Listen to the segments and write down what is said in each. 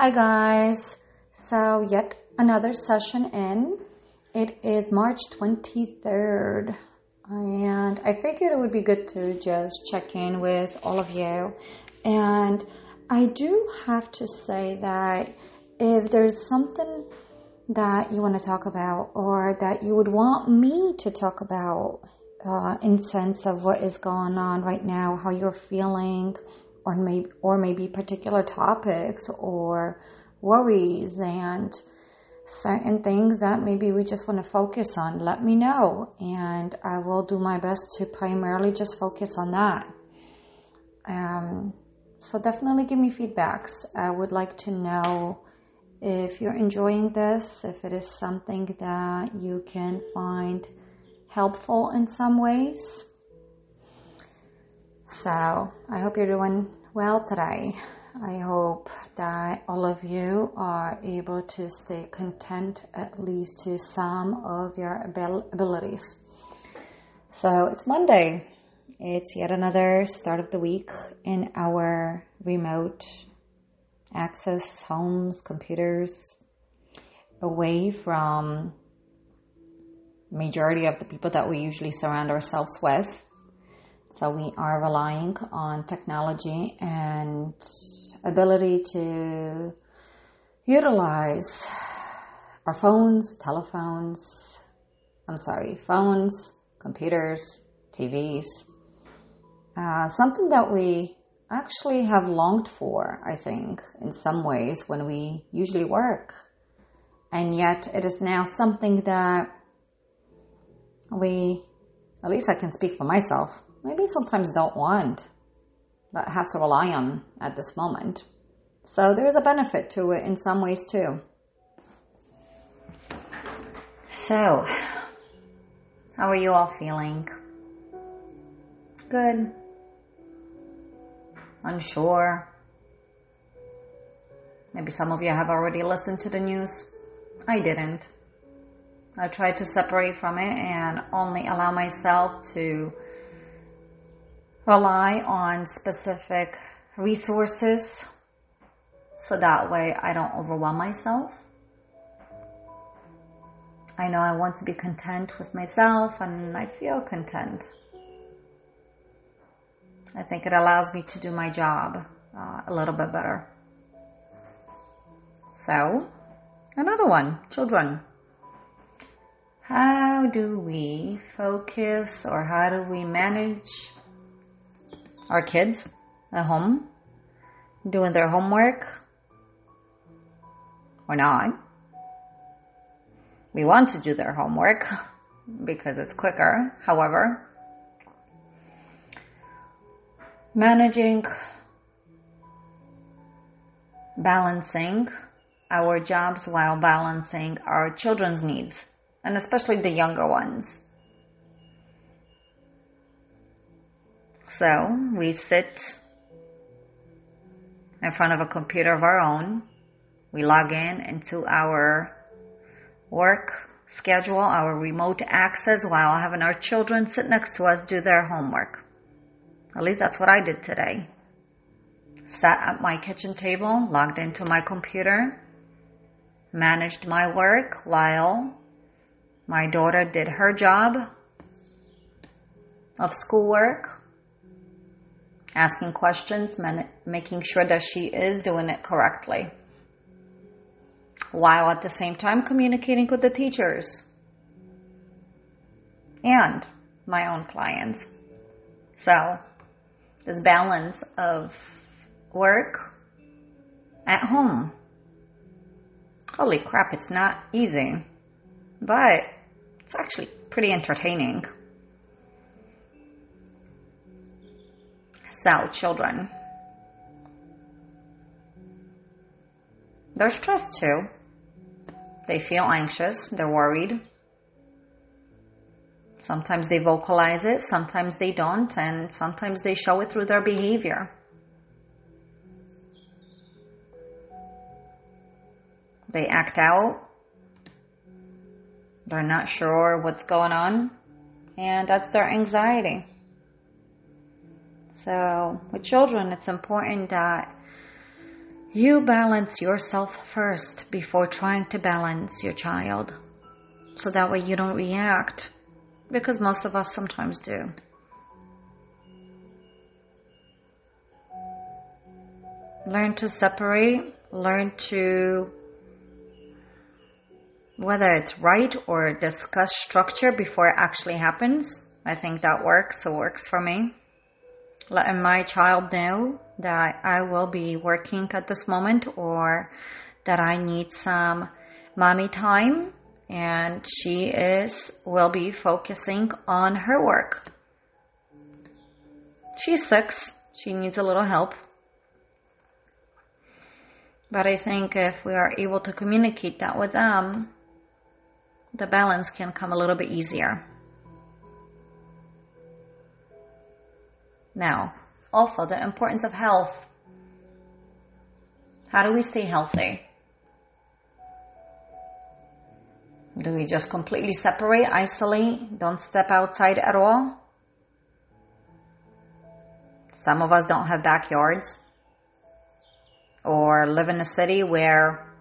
Hi, guys. So, yet another session in. It is March 23rd, and I figured it would be good to just check in with all of you. And I do have to say that if there's something that you want to talk about or that you would want me to talk about uh, in sense of what is going on right now, how you're feeling, or maybe or maybe particular topics or worries and certain things that maybe we just want to focus on, let me know and I will do my best to primarily just focus on that. Um, so definitely give me feedbacks. I would like to know if you're enjoying this, if it is something that you can find helpful in some ways. So I hope you're doing well today. I hope that all of you are able to stay content at least to some of your abilities. So it's Monday. It's yet another start of the week in our remote access homes, computers, away from majority of the people that we usually surround ourselves with. So we are relying on technology and ability to utilize our phones, telephones, I'm sorry, phones, computers, TVs. Uh, something that we actually have longed for, I think, in some ways when we usually work. And yet it is now something that we, at least I can speak for myself, maybe sometimes don't want, but have to rely on at this moment. So there's a benefit to it in some ways too. So, how are you all feeling? Good? Unsure? Maybe some of you have already listened to the news. I didn't. I tried to separate from it and only allow myself to rely on specific resources so that way I don't overwhelm myself. I know I want to be content with myself and I feel content. I think it allows me to do my job uh, a little bit better. So, another one, children. How do we focus or how do we manage our kids at home doing their homework or not. We want to do their homework because it's quicker. However, managing, balancing our jobs while balancing our children's needs, and especially the younger ones. So we sit in front of a computer of our own. We log in into our work schedule, our remote access while having our children sit next to us do their homework. At least that's what I did today. Sat at my kitchen table, logged into my computer, managed my work while my daughter did her job of schoolwork asking questions, making sure that she is doing it correctly, while at the same time communicating with the teachers and my own clients. So, this balance of work at home. Holy crap, it's not easy, but it's actually pretty entertaining. So, children. They're stressed too. They feel anxious, they're worried. Sometimes they vocalize it, sometimes they don't, and sometimes they show it through their behavior. They act out. They're not sure what's going on, and that's their anxiety. So with children, it's important that you balance yourself first before trying to balance your child. So that way you don't react. Because most of us sometimes do. Learn to separate, learn to whether it's right or discuss structure before it actually happens. I think that works. It works for me. Letting my child know that I will be working at this moment or that I need some mommy time and she is will be focusing on her work. She's six. She needs a little help. But I think if we are able to communicate that with them, the balance can come a little bit easier. Now, also the importance of health. How do we stay healthy? Do we just completely separate, isolate, don't step outside at all? Some of us don't have backyards or live in a city where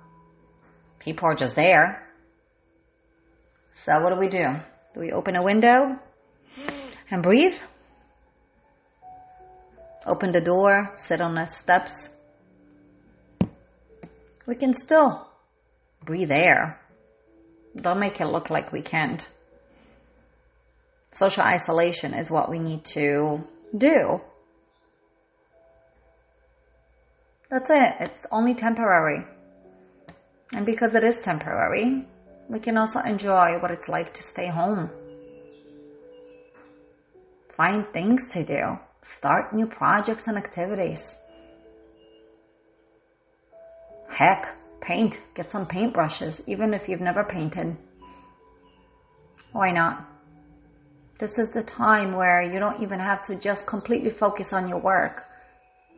people are just there. So what do we do? Do we open a window and breathe? Open the door, sit on the steps. We can still breathe air. Don't make it look like we can't. Social isolation is what we need to do. That's it. It's only temporary. And because it is temporary, we can also enjoy what it's like to stay home. Find things to do. Start new projects and activities. Heck, paint. Get some paintbrushes, even if you've never painted. Why not? This is the time where you don't even have to just completely focus on your work,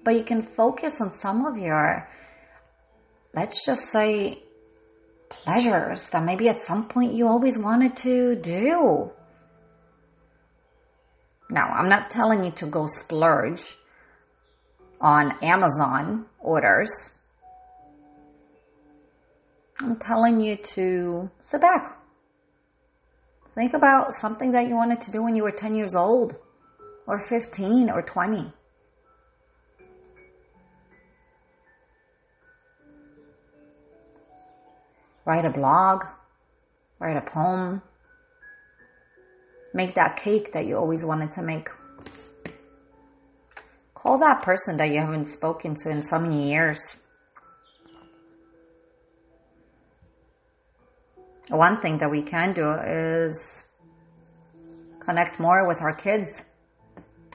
but you can focus on some of your, let's just say, pleasures that maybe at some point you always wanted to do. Now, I'm not telling you to go splurge on Amazon orders. I'm telling you to sit back. Think about something that you wanted to do when you were 10 years old, or 15, or 20. write a blog, write a poem, make that cake that you always wanted to make. Call that person that you haven't spoken to in so many years. One thing that we can do is connect more with our kids.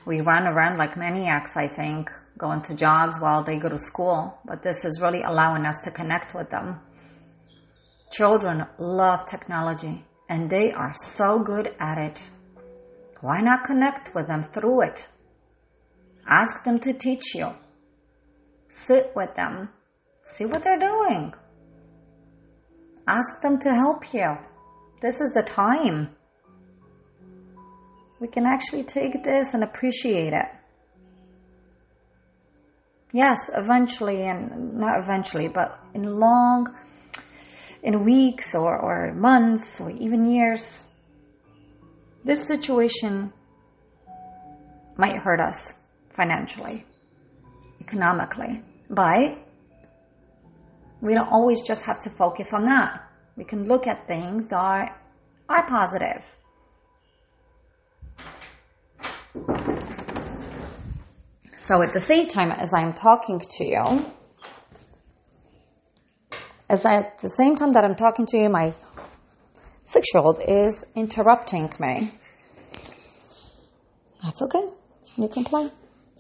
We run around like maniacs, I think, going to jobs while they go to school, but this is really allowing us to connect with them. Children love technology and they are so good at it. Why not connect with them through it? Ask them to teach you. Sit with them. See what they're doing. Ask them to help you. This is the time. We can actually take this and appreciate it. Yes, eventually, and not eventually, but in long in weeks or, or months or even years, this situation might hurt us financially, economically. But we don't always just have to focus on that. We can look at things that are positive. So at the same time as I'm talking to you, as I, at the same time that I'm talking to you, my six year old is interrupting me. That's okay. You can play.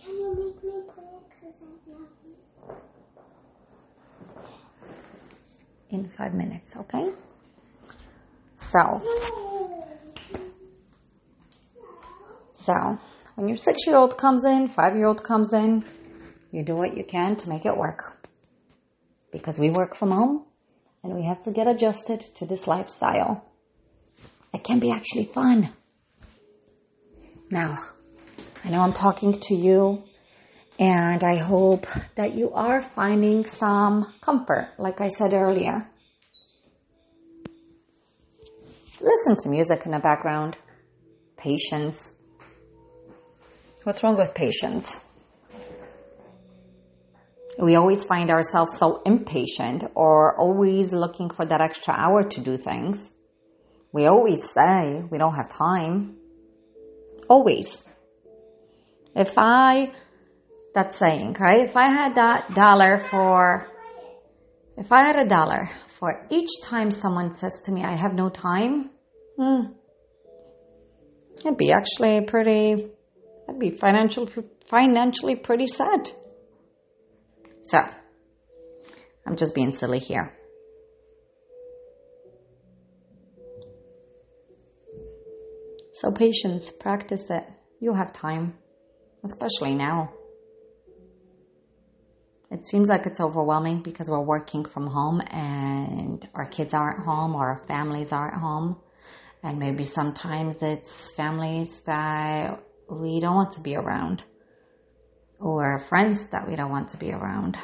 Can you make me play? Because I In five minutes, okay? So. So, when your six year old comes in, five year old comes in, you do what you can to make it work because we work from home and we have to get adjusted to this lifestyle. It can be actually fun. Now, I know I'm talking to you And I hope that you are finding some comfort, like I said earlier. Listen to music in the background. Patience. What's wrong with patience? We always find ourselves so impatient or always looking for that extra hour to do things. We always say we don't have time. Always. If I that saying, right? If I had that dollar for, if I had a dollar for each time someone says to me, I have no time, hmm, it'd be actually pretty, I'd be financial, financially pretty sad. So, I'm just being silly here. So patience, practice it. You'll have time, especially now. It seems like it's overwhelming because we're working from home and our kids aren't home or our families aren't home. And maybe sometimes it's families that we don't want to be around or friends that we don't want to be around.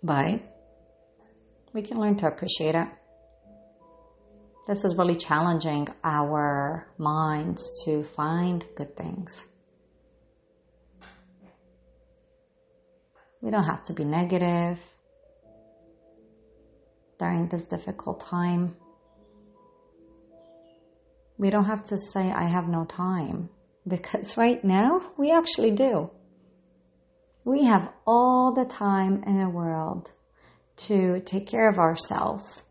But we can learn to appreciate it. This is really challenging our minds to find good things. We don't have to be negative during this difficult time. We don't have to say, I have no time, because right now we actually do. We have all the time in the world to take care of ourselves,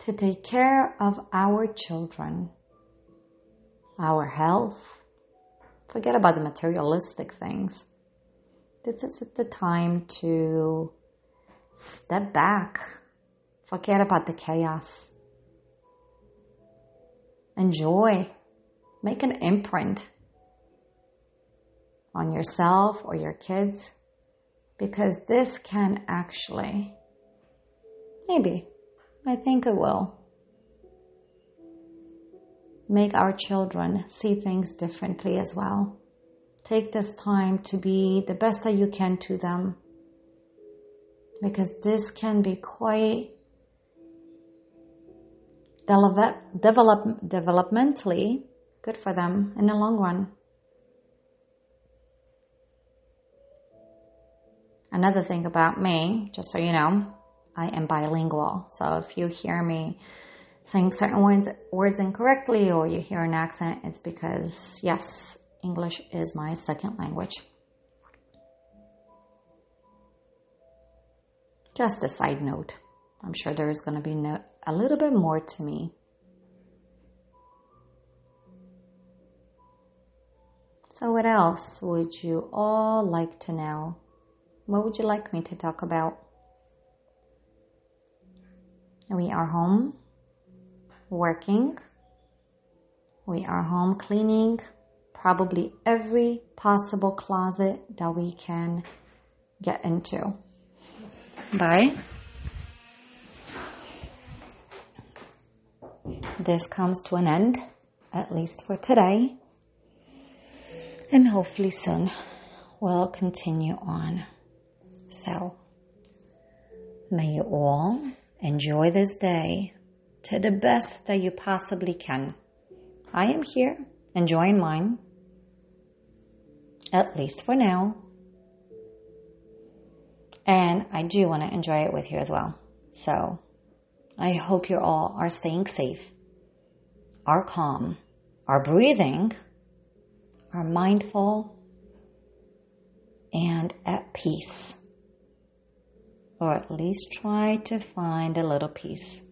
to take care of our children, our health. Forget about the materialistic things. This is the time to step back, forget about the chaos, enjoy, make an imprint on yourself or your kids because this can actually, maybe, I think it will, make our children see things differently as well. Take this time to be the best that you can to them because this can be quite develop, develop, developmentally good for them in the long run. Another thing about me, just so you know, I am bilingual. So if you hear me saying certain words, words incorrectly or you hear an accent, it's because, yes, English is my second language. Just a side note. I'm sure there is going to be no, a little bit more to me. So, what else would you all like to know? What would you like me to talk about? We are home working. We are home cleaning, probably every possible closet that we can get into. Bye. This comes to an end, at least for today. And hopefully soon we'll continue on. So, may you all enjoy this day to the best that you possibly can. I am here enjoying mine at least for now. And I do want to enjoy it with you as well. So I hope you all are staying safe, are calm, are breathing, are mindful, and at peace. Or at least try to find a little peace.